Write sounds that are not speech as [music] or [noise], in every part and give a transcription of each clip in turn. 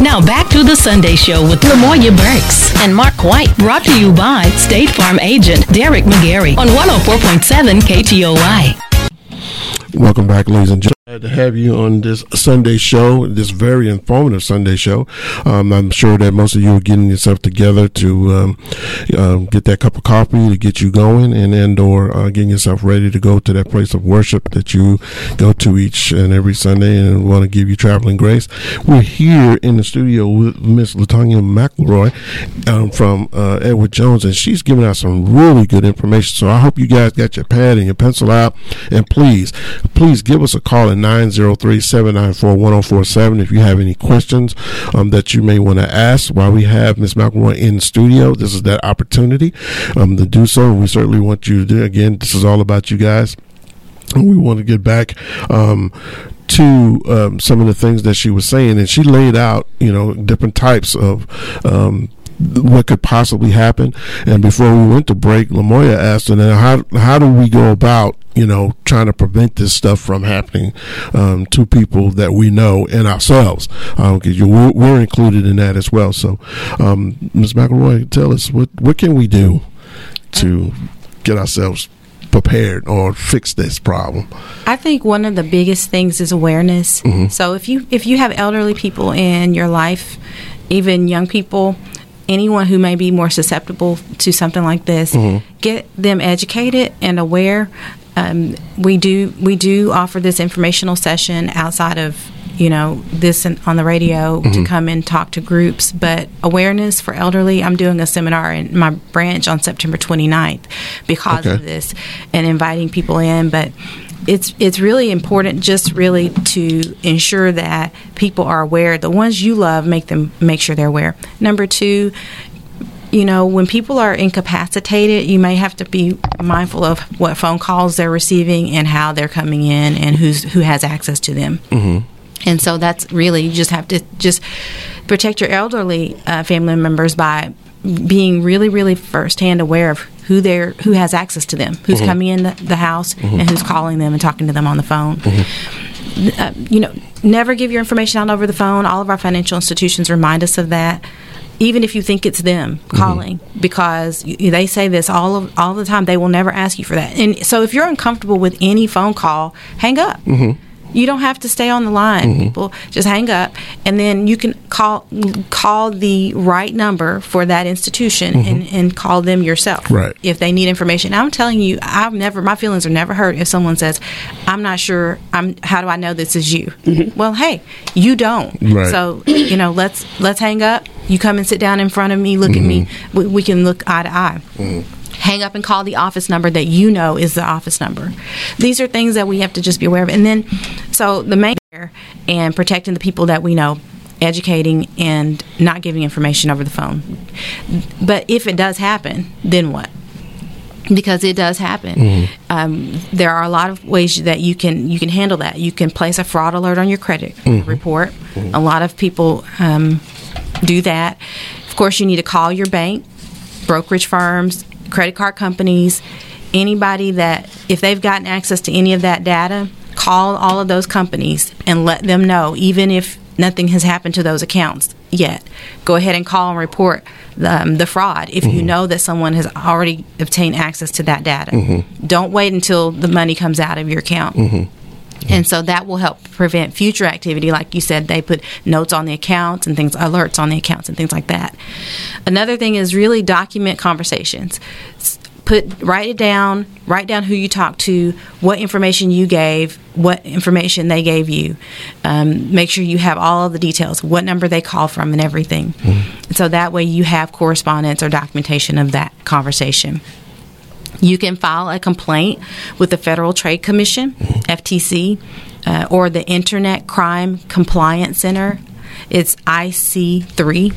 Now back to the Sunday Show with Lamoya Burks and Mark White, brought to you by State Farm agent Derek McGarry on 104.7 KTOY. Welcome back, ladies and gentlemen. Glad to have you on this Sunday show, this very informative Sunday show. Um, I'm sure that most of you are getting yourself together to um, uh, get that cup of coffee to get you going, and and or uh, getting yourself ready to go to that place of worship that you go to each and every Sunday, and want to give you traveling grace. We're here in the studio with Miss Latonya McElroy um, from uh, Edward Jones, and she's giving out some really good information. So I hope you guys got your pad and your pencil out, and please, please give us a call at 903-794-1047 if you have any questions um, that you may want to ask while we have Ms. McElroy in studio. This is that opportunity um, to do so. We certainly want you to do Again, this is all about you guys. And we want to get back um, to um, some of the things that she was saying, and she laid out, you know, different types of um, what could possibly happen. And before we went to break, Lamoya asked, "And then how how do we go about you know trying to prevent this stuff from happening um, to people that we know and ourselves? Because um, we're, we're, included in that as well. So, um, Ms. McElroy, tell us what what can we do to get ourselves prepared or fix this problem? I think one of the biggest things is awareness. Mm-hmm. So if you if you have elderly people in your life, even young people, anyone who may be more susceptible to something like this, mm-hmm. get them educated and aware. Um, we do we do offer this informational session outside of you know this on the radio mm-hmm. to come and talk to groups but awareness for elderly i'm doing a seminar in my branch on september 29th because okay. of this and inviting people in but it's it's really important just really to ensure that people are aware. The ones you love, make them make sure they're aware. Number two, you know, when people are incapacitated, you may have to be mindful of what phone calls they're receiving and how they're coming in and who's who has access to them. Mm-hmm. And so that's really you just have to just protect your elderly uh, family members by being really, really firsthand aware of who they're who has access to them, who's mm-hmm. coming in the, the house, mm-hmm. and who's calling them and talking to them on the phone. Mm-hmm. Uh, you know, never give your information out over the phone. All of our financial institutions remind us of that. Even if you think it's them mm-hmm. calling, because they say this all of all the time, they will never ask you for that. And so, if you're uncomfortable with any phone call, hang up mm-hmm. You don't have to stay on the line. Mm-hmm. People just hang up, and then you can call call the right number for that institution mm-hmm. and, and call them yourself. Right. If they need information, I'm telling you, I've never my feelings are never hurt if someone says, "I'm not sure. I'm. How do I know this is you?" Mm-hmm. Well, hey, you don't. Right. So you know, let's let's hang up. You come and sit down in front of me. Look at me. Mm-hmm. We, we, can look eye to eye mm-hmm hang up and call the office number that you know is the office number. These are things that we have to just be aware of. And then, so the main and protecting the people that we know educating and not giving information over the phone. But if it does happen, then what? Because it does happen. Mm-hmm. Um, there are a lot of ways that you can you can handle that. You can place a fraud alert on your credit mm-hmm. report. Mm-hmm. A lot of people um, do that. Of course, you need to call your bank, brokerage firms, credit card companies, anybody that, if they've gotten access to any of that data, call all of those companies and let them know, even if nothing has happened to those accounts yet. Go ahead and call and report the, um, the fraud if mm-hmm. you know that someone has already obtained access to that data. Mm-hmm. Don't wait until the money comes out of your account. Mm-hmm. And so that will help prevent future activity. Like you said, they put notes on the accounts and things, alerts on the accounts and things like that. Another thing is really document conversations. Put write it down. Write down who you talked to, what information you gave, what information they gave you. Um, make sure you have all of the details, what number they called from, and everything. Mm-hmm. So that way you have correspondence or documentation of that conversation. You can file a complaint with the Federal Trade Commission, FTC, uh, or the Internet Crime Compliance Center. It's ic3.gov.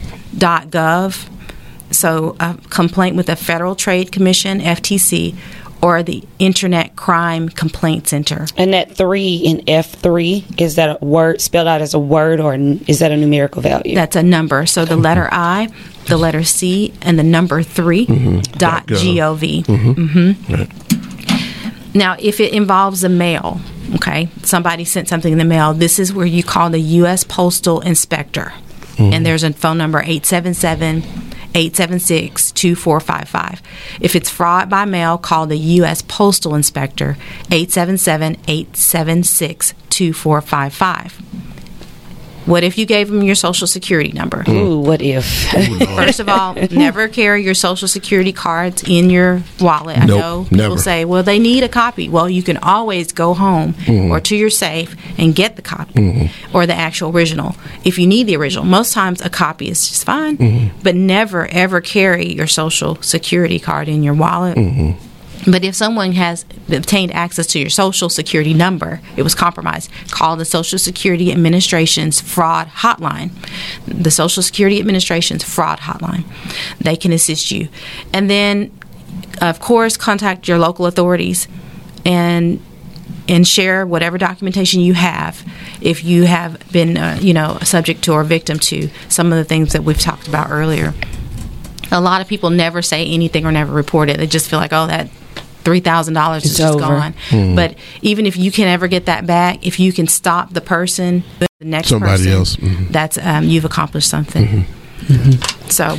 So, a complaint with the Federal Trade Commission, FTC, or the Internet Crime Complaint Center. And that three in F3, is that a word spelled out as a word or is that a numerical value? That's a number. So the letter I, the letter C, and the number 3 mm-hmm. dot gov. Mm-hmm. Mm-hmm. Right. Now, if it involves a mail, okay, somebody sent something in the mail, this is where you call the U.S. Postal Inspector. and there's a phone number 877 876 2455. If it's fraud by mail, call the U.S. Postal Inspector 877 876 2455. What if you gave them your social security number? Hmm. Ooh, what if? First of all, [laughs] never carry your social security cards in your wallet. I Nope, know people never. say, well, they need a copy. Well, you can always go home mm-hmm. or to your safe and get the copy mm-hmm. or the actual original if you need the original. Most times a copy is just fine, mm-hmm. but never ever carry your social security card in your wallet. But if someone has obtained access to your social security number, it was compromised, call the Social Security Administration's fraud hotline. The Social Security Administration's fraud hotline. They can assist you. And then, of course, contact your local authorities and and share whatever documentation you have if you have been uh, you know subject to or victim to some of the things that we've talked about earlier a lot of people never say anything or never report it. They just feel like, oh, that three thousand dollars is just over. gone. Hmm. But even if you can ever get that back, if you can stop the person, the next Somebody person, else. Mhm. that's um, you've accomplished something. Mm-hmm. Mm-hmm. So,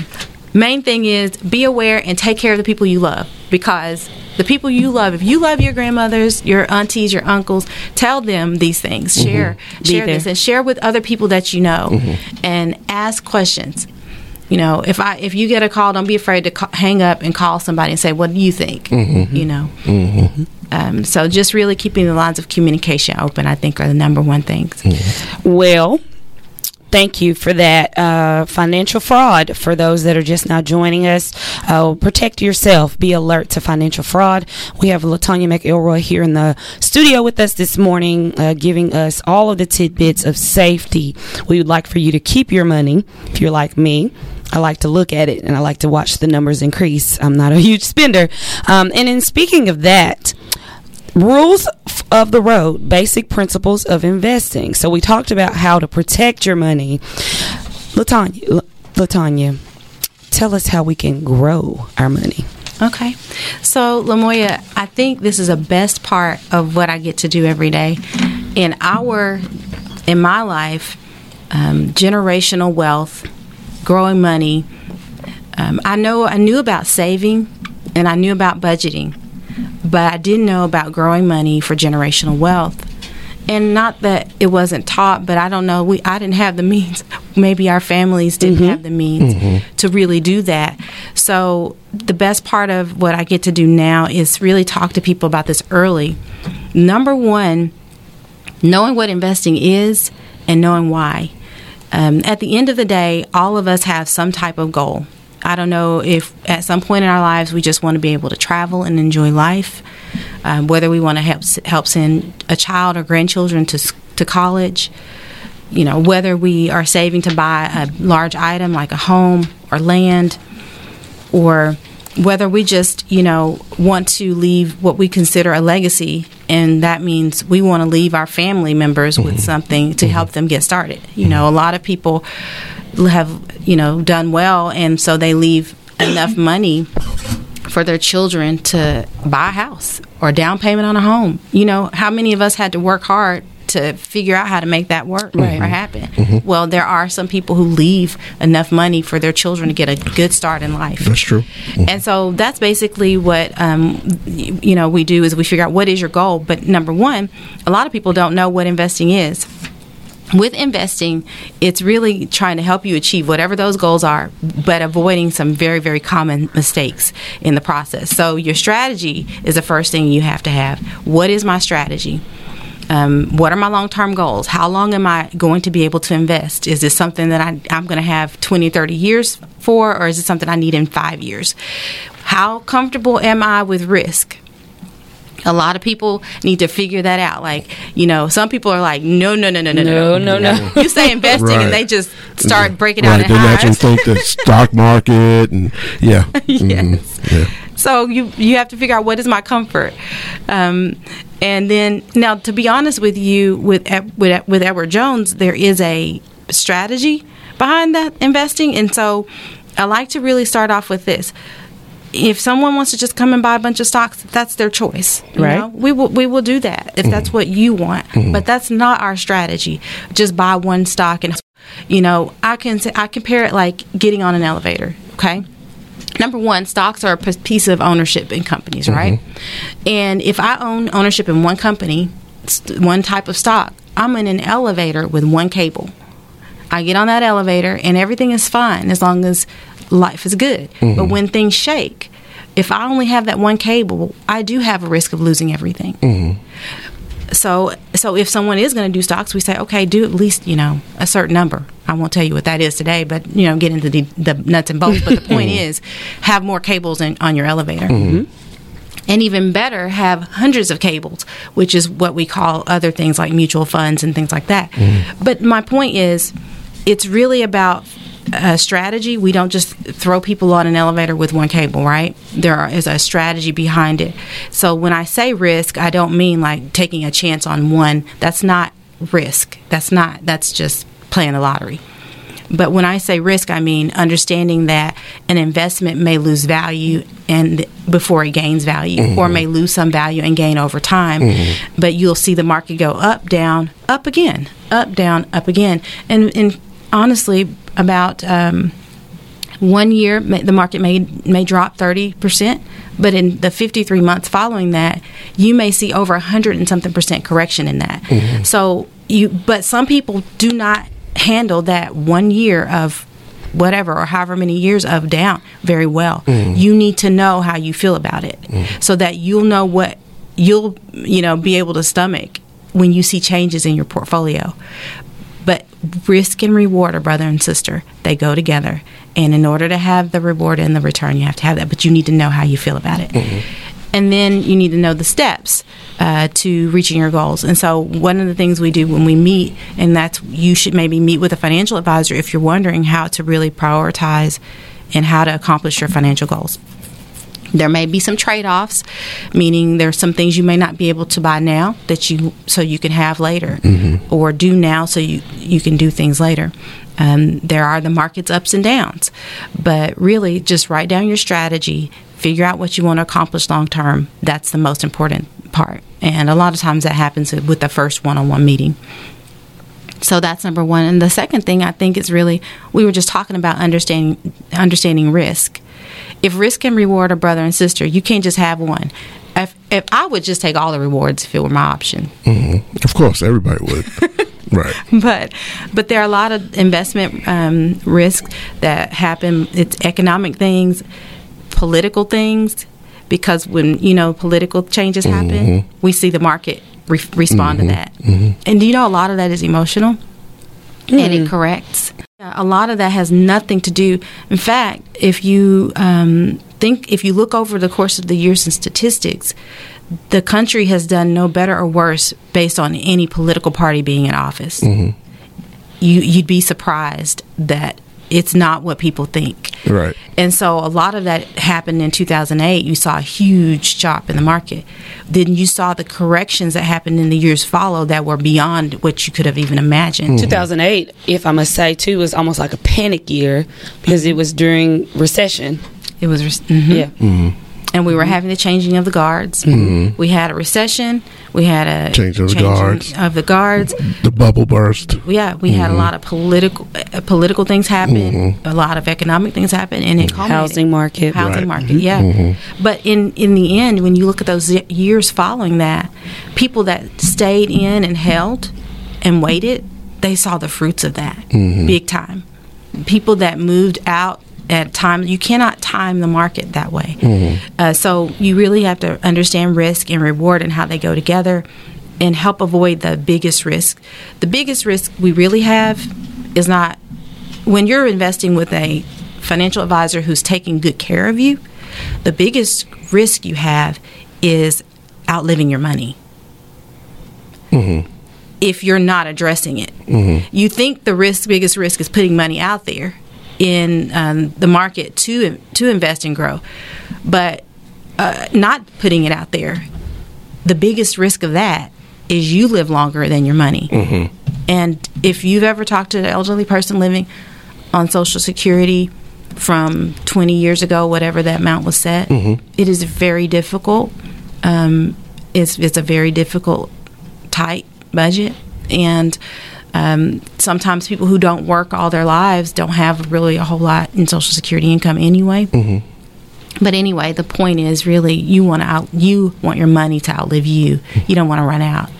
main thing is be aware and take care of the people you love because the people you love, if you love your grandmothers, your aunties, your uncles, tell them these things. Mm-hmm. Share, Be share this, and share with other people that you know, and ask questions. You know, if I if you get a call, don't be afraid to ca- hang up and call somebody and say, "What do you think?" You know. Um, so just really keeping the lines of communication open, I think, are the number one things. Well, thank you for that. Uh, financial fraud, for those that are just now joining us, uh, protect yourself. Be alert to financial fraud. We have Latonya McElroy here in the studio with us this morning, uh, giving us all of the tidbits of safety. We would like for you to keep your money if you're like me. I like to look at it and I like to watch the numbers increase. I'm not a [laughs] huge spender. Um, and in speaking of that, rules of the road, basic principles of investing. So we talked about how to protect your money. Latonya, Latonya, tell us how we can grow our money. Okay. So, Lamoya, I think this is a best part of what I get to do every day. In our, in my life, um, generational wealth, growing money. Um, I know I knew about saving and I knew about budgeting, but I didn't know about growing money for generational wealth. And not that it wasn't taught, but I don't know. We I didn't have the means. [laughs] Maybe our families didn't have the means to really do that. So the best part of what I get to do now is really talk to people about this early. Number one, knowing what investing is and knowing why. Um, at the end of the day, all of us have some type of goal. I don't know if at some point in our lives we just want to be able to travel and enjoy life, um, whether we want to help help send a child or grandchildren to to college, you know, whether we are saving to buy a large item like a home or land, or whether we just, you know, want to leave what we consider a legacy, and that means we want to leave our family members with mm-hmm. something to help mm-hmm. them get started. You mm-hmm. know, a lot of people have, you know, done well, and so they leave enough money for their children to buy a house or down payment on a home. You know, how many of us had to work hard to figure out how to make that work or happen? Mm-hmm. Mm-hmm. Well, there are some people who leave enough money for their children to get a good start in life. That's true. Mm-hmm. And so that's basically what um, y- you know we do is we figure out what is your goal. But number one, a lot of people don't know what investing is. With investing, it's really trying to help you achieve whatever those goals are, but avoiding some very, very common mistakes in the process. So, your strategy is the first thing you have to have. What is my strategy? Um, what are my long term goals? How long am I going to be able to invest? Is this something that I, I'm going to have 20, 30 years for, or is it something I need in five years? How comfortable am I with risk? A lot of people need to figure that out. Like, you know, some people are like, no, no, no, no, no, No, no, no. no. You say investing, Right. and they just start breaking out right. in They naturally think the stock market and yeah. [laughs] Mhm. Yeah. So you you have to figure out what is my comfort, um, and then now to be honest with you, with with with Edward Jones, there is a strategy behind that investing, and so I like to really start off with this. If someone wants to just come and buy a bunch of stocks, that's their choice. you Right. know? We will we will do that if that's what you want, but that's not our strategy. Just buy one stock and you know, I can say, I compare it like getting on an elevator. Okay, number one, stocks are a piece of ownership in companies, right? Mm-hmm. And if I own ownership in one company, one type of stock, I'm in an elevator with one cable. I get on that elevator and everything is fine as long as life is good. Mm-hmm. But when things shake, if I only have that one cable, I do have a risk of losing everything. Mm-hmm. So, so if someone is going to do stocks, we say, okay, do at least you know a certain number. I won't tell you what that is today, but you know, get into the, the nuts and bolts. But the point mm-hmm. is, have more cables in, on your elevator. Mm-hmm. And even better, have hundreds of cables, which is what we call other things like mutual funds and things like that. Mm-hmm. But my point is, it's really about a strategy. We don't just throw people on an elevator with one cable, right? There is a strategy behind it. So when I say risk, I don't mean like taking a chance on one. That's not risk. That's not, that's just playing the lottery. But when I say risk, I mean understanding that an investment may lose value and before it gains value, mm-hmm. or may lose some value and gain over time. Mm-hmm. But you'll see the market go up, down, up again, up, down, up again. And, and honestly, about um, one year, the market may may drop thirty percent, but in the fifty three months following that, you may see over hundred and something percent correction in that. Mm-hmm. So you, but some people do not handle that one year of whatever or however many years of down very well. Mm-hmm. You need to know how you feel about it, mm-hmm. so that you'll know what you'll you know be able to stomach when you see changes in your portfolio. Risk and reward are brother and sister. They go together. And in order to have the reward and the return, you have to have that. But you need to know how you feel about it. And then you need to know the steps uh, to reaching your goals. And so, one of the things we do when we meet, and that's you should maybe meet with a financial advisor if you're wondering how to really prioritize and how to accomplish your financial goals. There may be some trade-offs, meaning there's some things you may not be able to buy now that you so you can have later, or do now so you you can do things later. Um, there are the market's ups and downs, but really just write down your strategy, figure out what you want to accomplish long term. That's the most important part, and a lot of times that happens with the first one-on-one meeting. So that's number one. And the second thing I think is really we were just talking about understanding understanding risk. If risk and reward are brother and sister, you can't just have one. If, if I would just take all the rewards if it were my option, Of course, everybody would. [laughs] right. [laughs] but but there are a lot of investment um, risks that happen. It's economic things, political things, because when you know political changes happen, we see the market re- respond to mm-hmm. that. Mm-hmm. And do you know a lot of that is emotional, and it corrects. A lot of that has nothing to do. In fact, if you um, think, if you look over the course of the years in statistics, the country has done no better or worse based on any political party being in office. Mm-hmm. You, you'd be surprised that it's not what people think. Right. And so a lot of that happened in 2008. You saw a huge chop in the market. Then you saw the corrections that happened in the years follow that were beyond what you could have even imagined. 2008, if I must say, too, was almost like a panic year because it was during recession. It was, mhm. Yeah. And we were mm-hmm. having the changing of the guards. Mm-hmm. We had a recession. We had a Change of the changing guards. Of the guards. The bubble burst. Yeah, we had a mm-hmm. lot of political uh, political things happen, a lot of economic things happen, and it culminated. Housing market. housing Right. market. Yeah, but in in the end, when you look at those years following that, people that stayed in and held and waited, they saw the fruits of that big time. People that moved out at time you cannot time the market that way. Mm-hmm. Uh, so you really have to understand risk and reward and how they go together, and help avoid the biggest risk. The biggest risk we really have is not when you're investing with a financial advisor who's taking good care of you, the biggest risk you have is outliving your money. Mm-hmm. If you're not addressing it, mm-hmm. you think the risk, biggest risk, is putting money out there in um, the market to to invest and grow, but uh, not putting it out there. The biggest risk of that is you live longer than your money. And if you've ever talked to an elderly person living on Social Security from 20 years ago, whatever that amount was set, it is very difficult. Um, it's, it's a very difficult, tight budget. And Um, sometimes people who don't work all their lives don't have really a whole lot in Social Security income anyway. Mm-hmm. But anyway, the point is really you want to out, you want your money to outlive you. You don't want to run out.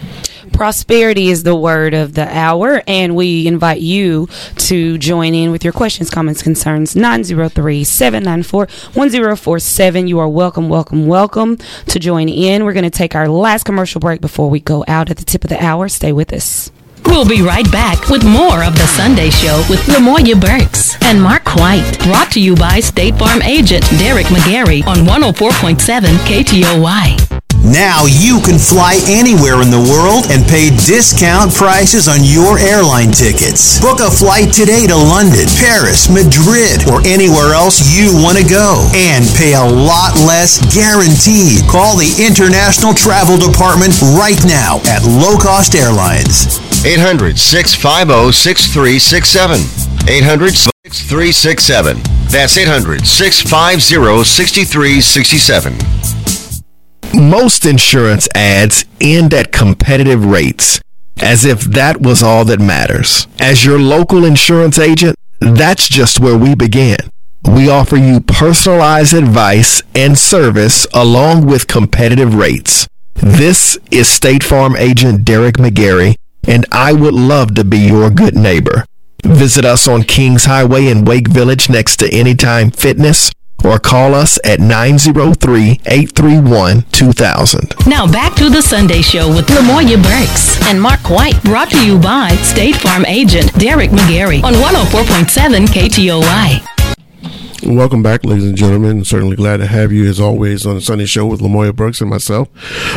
Prosperity is the word of the hour, and we invite you to join in with your questions, comments, concerns. 903 794 1047. You are welcome, welcome, welcome to join in. We're going to take our last commercial break before we go out at the tip of the hour. Stay with us. We'll be right back with more of the Sunday Show with Lamoya Burks and Mark White. Brought to you by State Farm agent Derek McGarry on 104.7 KTOY. Now you can fly anywhere in the world and pay discount prices on your airline tickets. Book a flight today to London, Paris, Madrid, or anywhere else you want to go and pay a lot less guaranteed. Call the International Travel Department right now at Low Cost Airlines. 800 650 6367. 800 6367. That's 800 650 6367. Most insurance ads end at competitive rates, as if that was all that matters. As your local insurance agent, that's just where we begin. We offer you personalized advice and service along with competitive rates. This is State Farm agent Derek McGarry, and I would love to be your good neighbor. Visit us on Kings Highway in Wake Village next to Anytime Fitness or call us at 903-831-2000. Now back to the Sunday Show with Lamoya Burks and Mark White, brought to you by State Farm agent Derek McGarry on 104.7 KTOY. Welcome back, ladies and gentlemen. Certainly glad to have you as always on the Sunday Show with Lamoya Brooks and myself.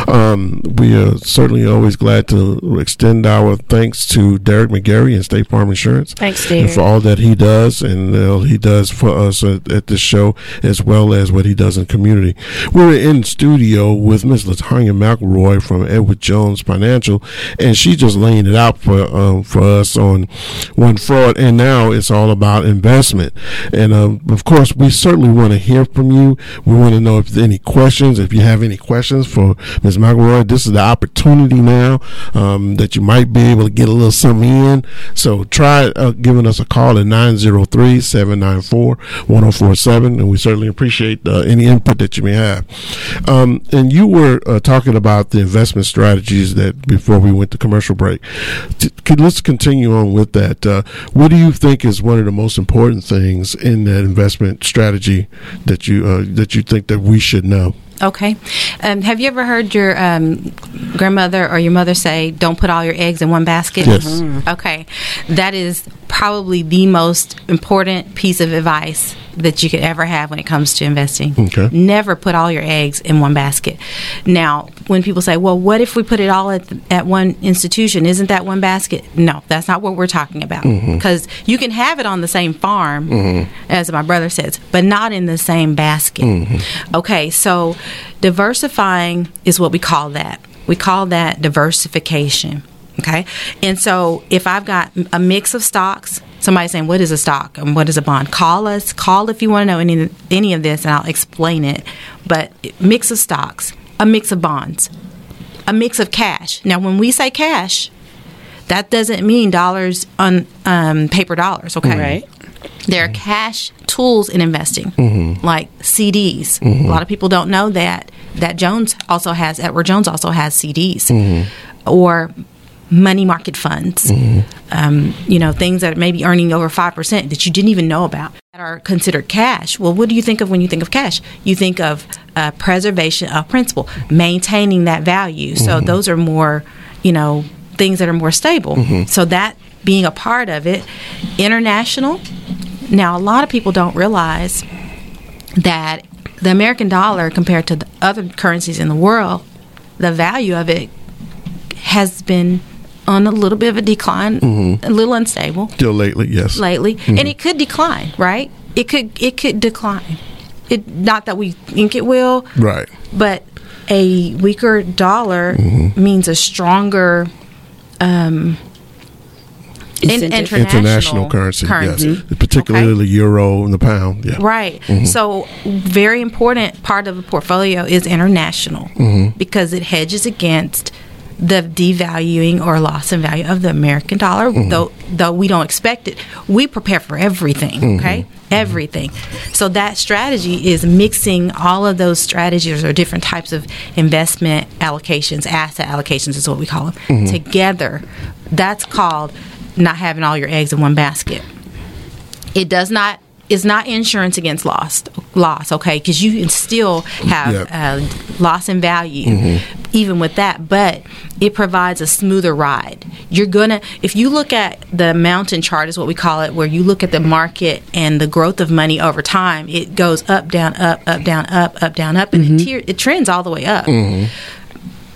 Um, we are certainly always glad to extend our thanks to Derek McGarry and State Farm Insurance. Thanks, Derek. For all that he does and uh, he does for us at, at this show, as well as what he does in community. We're in studio with Ms. Latonya McElroy from Edward Jones Financial, and she's just laying it out for um, for us on one fraud, and now it's all about investment. And um, of course course, we certainly want to hear from you. We want to know if there's any questions. If you have any questions for Ms. McElroy, this is the opportunity now um, that you might be able to get a little something in. So try uh, giving us a call at 903 794 1047. And we certainly appreciate uh, any input that you may have. Um, and you were uh, talking about the investment strategies that before we went to commercial break. T- let's continue on with that. Uh, what do you think is one of the most important things in that investment? Investment strategy that you uh, that you think that we should know? Okay. Um, have you ever heard your um, grandmother or your mother say, "Don't put all your eggs in one basket"? Yes. Mm-hmm. Okay. That is probably the most important piece of advice that you could ever have when it comes to investing. Okay. Never put all your eggs in one basket. Now, when people say, "Well, what if we put it all at, at one institution? Isn't that one basket?" No, that's not what we're talking about. Because mm-hmm. you can have it on the same farm, mm-hmm. as my brother says, but not in the same basket. Mm-hmm. Okay, so diversifying is what we call that. We call that diversification. Okay. And so if I've got a mix of stocks, somebody saying, What is a stock and what is a bond? Call us. Call if you want to know any, any of this and I'll explain it. But mix of stocks, a mix of bonds, a mix of cash. Now, when we say cash, that doesn't mean dollars on um, paper dollars, okay? Right. There are cash tools in investing, mm-hmm. like CDs. Mm-hmm. A lot of people don't know that that Jones also has Edward Jones also has CDs, mm-hmm. or money market funds, mm-hmm. um, you know, things that may be earning over 5% that you didn't even know about that are considered cash. Well, what do you think of when you think of cash? You think of uh, preservation of principal, maintaining that value. So Mm-hmm. those are more, you know, things that are more stable. Mm-hmm. So that being a part of it, international. Now, a lot of people don't realize that the American dollar compared to the other currencies in the world, the value of it has been on a little bit of a decline, Mm-hmm. a little unstable Still lately, yes. lately, Mm-hmm. and it could decline, right? It could it could decline. It not that we think it will, Right. but a weaker dollar Mm-hmm. means a stronger um, in, international, International currency, currency. yes. Particularly the euro and the pound. Yeah. Right. Mm-hmm. So, very important part of a portfolio is international Mm-hmm. because it hedges against the devaluing or loss in value of the American dollar, mm-hmm. though though we don't expect it. We prepare for everything, mm-hmm. okay? Everything. So that strategy is mixing all of those strategies or different types of investment allocations, asset allocations is what we call them, mm-hmm. together. That's called not having all your eggs in one basket it does not is not insurance against loss loss okay? Because you can still have Yep. uh, loss in value mm-hmm. even with that but it provides a smoother ride. You're gonna if you look at the mountain chart is what we call it where you look at the market and the growth of money over time it goes up down up up down up up down up and it, mm-hmm. tier, it trends all the way up. Mm-hmm.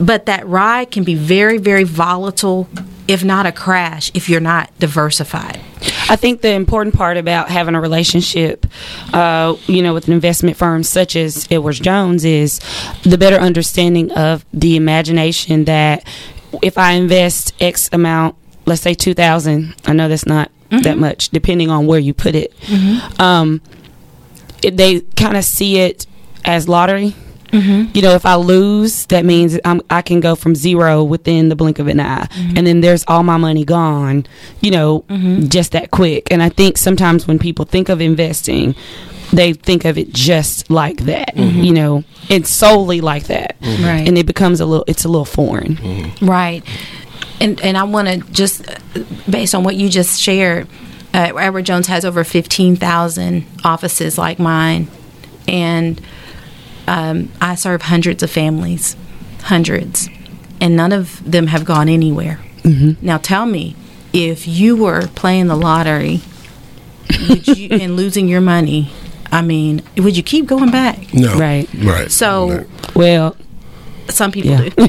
But that ride can be very very volatile if not a crash if you're not diversified I think the important part about having a relationship, uh, you know, with an investment firm such as Edwards Jones is the better understanding of the imagination that if I invest X amount, let's say two thousand, I know that's not that much, depending on where you put it. Um, it, they kind of see it as lottery. Mm-hmm. You know, if I lose, that means I'm, I can go from zero within the blink of an eye, mm-hmm. and then there's all my money gone. You know, mm-hmm. just that quick. And I think sometimes when people think of investing, they think of it just like that. You know, it's solely like that, Right. and it becomes a little. It's a little foreign. Right. And and I want to just uh, based on what you just shared, uh, Edward Jones has over fifteen thousand offices like mine, and um, I serve hundreds of families, hundreds, and none of them have gone anywhere. Now tell me, if you were playing the lottery you, [laughs] and losing your money, I mean, would you keep going back? No. Right. Right. So Right. Well, some people Yeah. do. [laughs]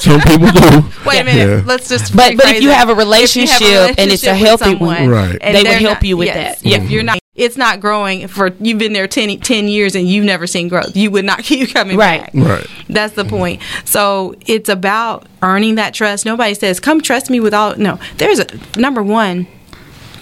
some people do. Wait a minute. Yeah. Let's just. But- but if rephrase you have a If you relationship and it's a with healthy one, Right. They will help not- you with yes, that. If you're not, it's not growing for you've been there 10, 10 years and you've never seen growth. You would not [laughs] keep coming Right. back. Right. That's the point. So it's about earning that trust. Nobody says, "Come trust me with all." No, there's a number one.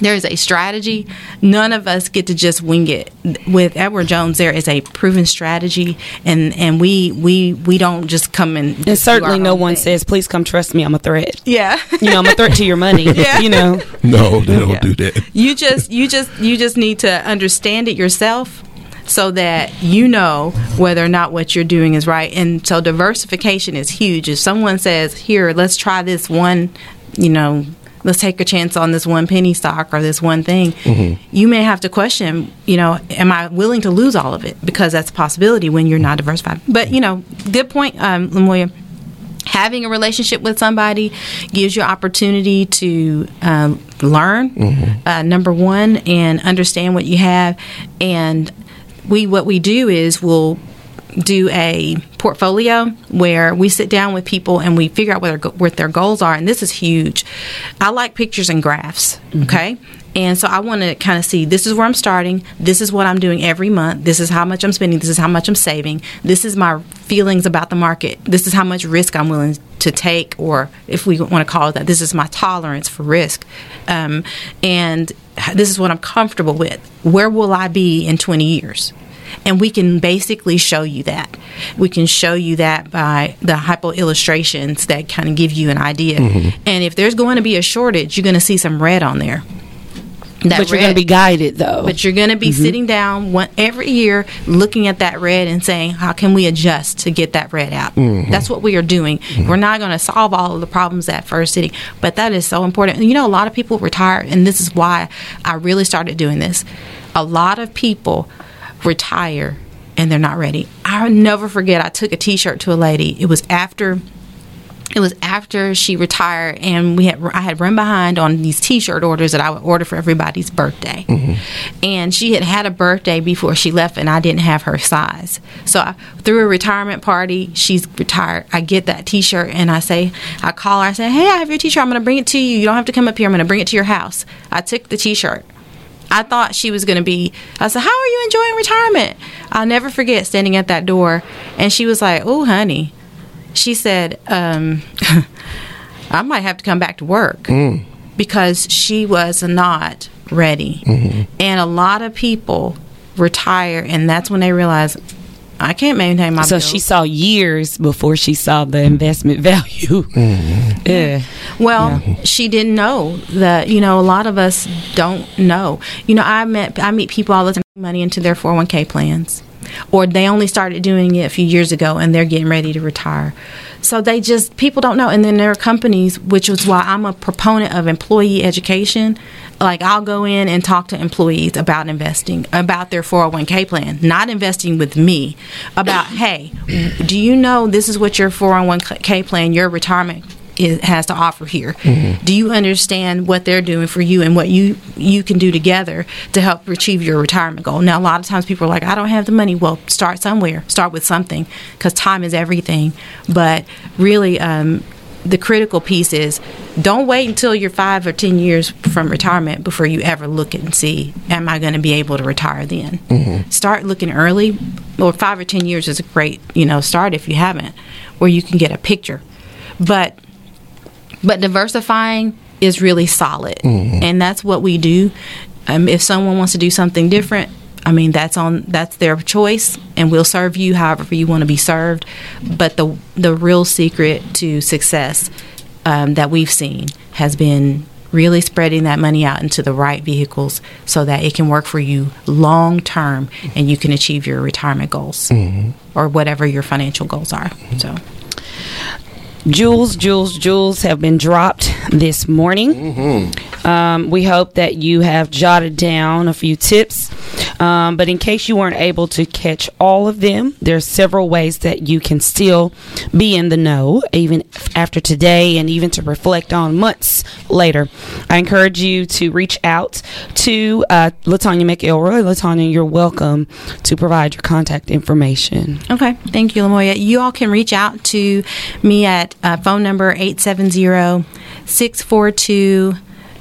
There is a strategy. None of us get to just wing it. With Edward Jones, there is a proven strategy, and and we we we don't just come in. and certainly no one thing. says, "Please come trust me. I'm a threat." Yeah. You know, I'm a threat to your money. [laughs] Yeah. You know. No, they don't Yeah. do that. you just you just you just need to understand it yourself so that you know whether or not what you're doing is right and so diversification is huge if someone says here let's try this one you know let's take a chance on this one penny stock or this one thing. You may have to question you know am i willing to lose all of it? Because that's a possibility when you're not diversified. But you know good point um Lamoya. Having a relationship with somebody gives you opportunity to um, learn uh, number one and understand what you have. And we what we do is we'll do a portfolio where we sit down with people and we figure out what their, what their goals are and this is huge. I like pictures and graphs okay? And so i want to kind of see this is where i'm starting this is what i'm doing every month this is how much i'm spending this is how much i'm saving this is my feelings about the market this is how much risk i'm willing to take or if we want to call it that this is my tolerance for risk. Um, and this is what i'm comfortable with. Where will i be in 20 years and we can basically show you that. We can show you that by the hypo illustrations that kind of give you an idea. Mm-hmm. And if there's going to be a shortage, you're going to see some red on there. That But you're going to be guided though. but you're going to be mm-hmm. sitting down one, every year looking at that red and saying, how can we adjust to get that red out? Mm-hmm. That's what we are doing. We're not going to solve all of the problems at first sitting, but that is so important. And you know, a lot of people retire, and this is why I really started doing this. A lot of people retire and they're not ready. I'll never forget, I took a t shirt to a lady. It was after it was after she retired and we had I had run behind on these t-shirt orders that I would order for everybody's birthday. Mm-hmm. And she had had a birthday before she left and I didn't have her size. So I, through a retirement party, she's retired. I get that t-shirt and I say I call her I say, "Hey, I have your t-shirt. I'm going to bring it to you. You don't have to come up here. I'm going to bring it to your house." I took the t-shirt. I thought she was going to be. I said, "How are you enjoying retirement?" I'll never forget standing at that door, and she was like, "Oh, honey," she said, um, [laughs] "I might have to come back to work because she was not ready." And a lot of people retire, and that's when they realize I can't maintain my. So bills. she saw years before she saw the investment [laughs] value. Mm-hmm. yeah. Well, she didn't know that. You know, a lot of us don't know. You know, I met I meet people all the time money into their four hundred one k plans, or they only started doing it a few years ago and they're getting ready to retire. So they just people don't know. And then there are companies, which is why I'm a proponent of employee education. Like I'll go in and talk to employees about investing, about their 401k plan, not investing with me. About hey, do you know this is what your 401k plan, your retirement is, has to offer here. Do you understand what they're doing for you and what you you can do together to help achieve your retirement goal? Now, a lot of times people are like, "I don't have the money." Well, start somewhere. Start with something because time is everything. But really. Um, the critical piece is don't wait until you're five or ten years from retirement before you ever look and see am i going to be able to retire then start looking early or five or ten years is a great you know start if you haven't where you can get a picture but but diversifying is really solid. And that's what we do. Um, if someone wants to do something different i mean that's on that's their choice and we'll serve you however you want to be served. But the the real secret to success um, that we've seen has been really spreading that money out into the right vehicles so that it can work for you long term and you can achieve your retirement goals or whatever your financial goals are. So Jewels, jewels, jewels have been dropped this morning. Um, we hope that you have jotted down a few tips. Um, but in case you weren't able to catch all of them, there's several ways that you can still be in the know, even after today, and even to reflect on months later. I encourage you to reach out to uh, Latonya McElroy. Latonya, you're welcome to provide your contact information. Okay, thank you, Lamoya. You all can reach out to me at uh, phone number 870 642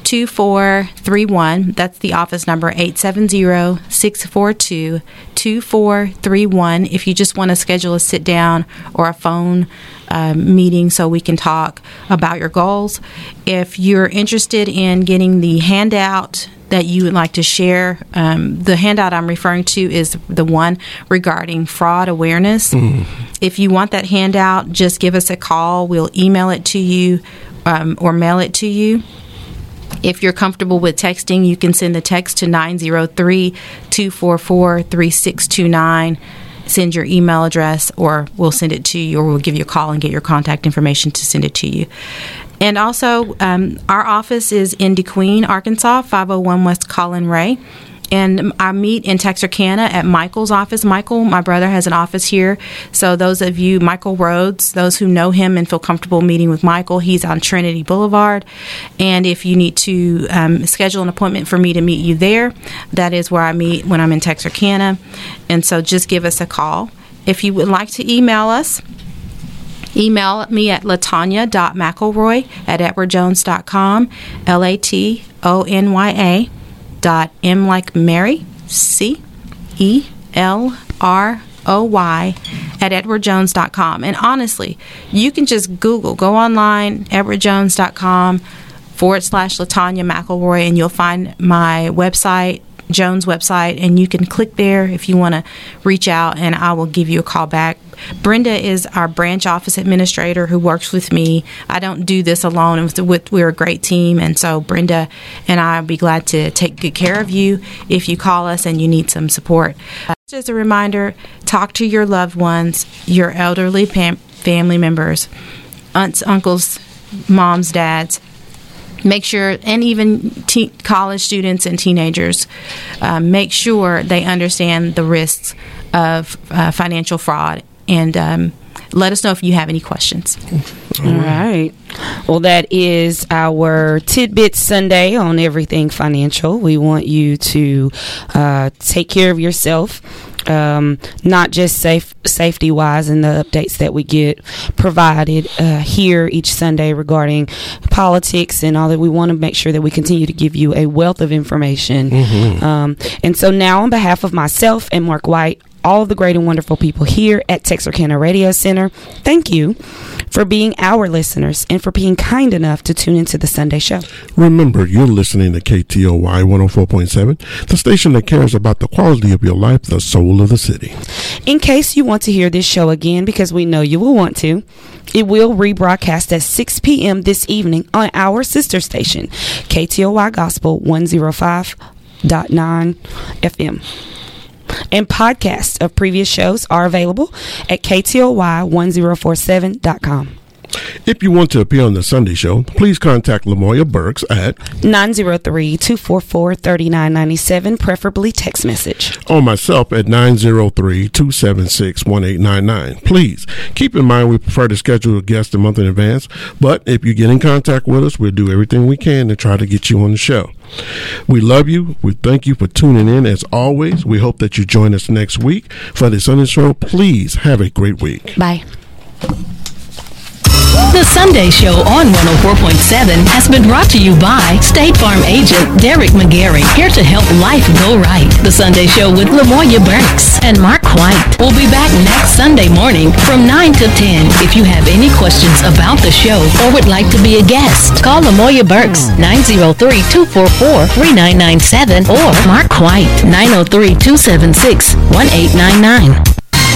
2431. That's the office number 870 642 2431. If you just want to schedule a sit down or a phone um, meeting so we can talk about your goals. If you're interested in getting the handout that you would like to share, um, the handout I'm referring to is the one regarding fraud awareness. If you want that handout, just give us a call. We'll email it to you um, or mail it to you. If you're comfortable with texting, you can send the text to 903 244 3629. Send your email address, or we'll send it to you, or we'll give you a call and get your contact information to send it to you. And also, um, our office is in DeQueen, Arkansas, 501 West Collin Raye. And I meet in Texarkana at Michael's office. Michael, my brother, has an office here. So, those of you, Michael Rhodes, those who know him and feel comfortable meeting with Michael, he's on Trinity Boulevard. And if you need to um, schedule an appointment for me to meet you there, that is where I meet when I'm in Texarkana. And so, just give us a call. If you would like to email us, email me at latonya.mcelroy at edwardjones.com, L A T O N Y A dot M like Mary, C E L R O Y at edwardjones.com. And honestly, you can just Google, go online, edwardjones.com forward slash Latonya McElroy, and you'll find my website, Jones website, and you can click there if you want to reach out, and I will give you a call back. Brenda is our branch office administrator who works with me. I don't do this alone. With, we're a great team, and so Brenda and I will be glad to take good care of you if you call us and you need some support. Uh, just as a reminder, talk to your loved ones, your elderly family members, aunts, uncles, moms, dads make sure and even te- college students and teenagers uh, make sure they understand the risks of uh, financial fraud and um, let us know if you have any questions All right. Well, that is our tidbit Sunday on everything financial. We want you to uh, take care of yourself. Um, not just safe safety wise and the updates that we get provided uh, here each Sunday regarding politics and all that. We want to make sure that we continue to give you a wealth of information. Um, and so now, on behalf of myself and Mark White, all of the great and wonderful people here at Texarkana Radio Center, thank you for being our listeners and for being kind enough to tune into the Sunday show. Remember, you're listening to KTOY 104.7, the station that cares about the quality of your life, the soul of the city. In case you want to hear this show again, because we know you will want to, it will rebroadcast at 6 p.m. this evening on our sister station, KTOY Gospel 105.9 FM. And podcasts of previous shows are available at KTOY1047.com. If you want to appear on the Sunday show, please contact Lamoya Burks at 903-244-3997, preferably text message. Or myself at 903-276-1899. Please keep in mind we prefer to schedule a guest a month in advance, but if you get in contact with us, we'll do everything we can to try to get you on the show. We love you. We thank you for tuning in as always. We hope that you join us next week for the Sunday show. Please have a great week. Bye. The Sunday Show on 104.7 has been brought to you by State Farm agent Derek McGarry, here to help life go right. The Sunday Show with Lamoya Burks and Mark White. We'll be back next Sunday morning from 9 to 10. If you have any questions about the show or would like to be a guest, call Lamoya Burks 903-244-3997 or Mark White 903-276-1899.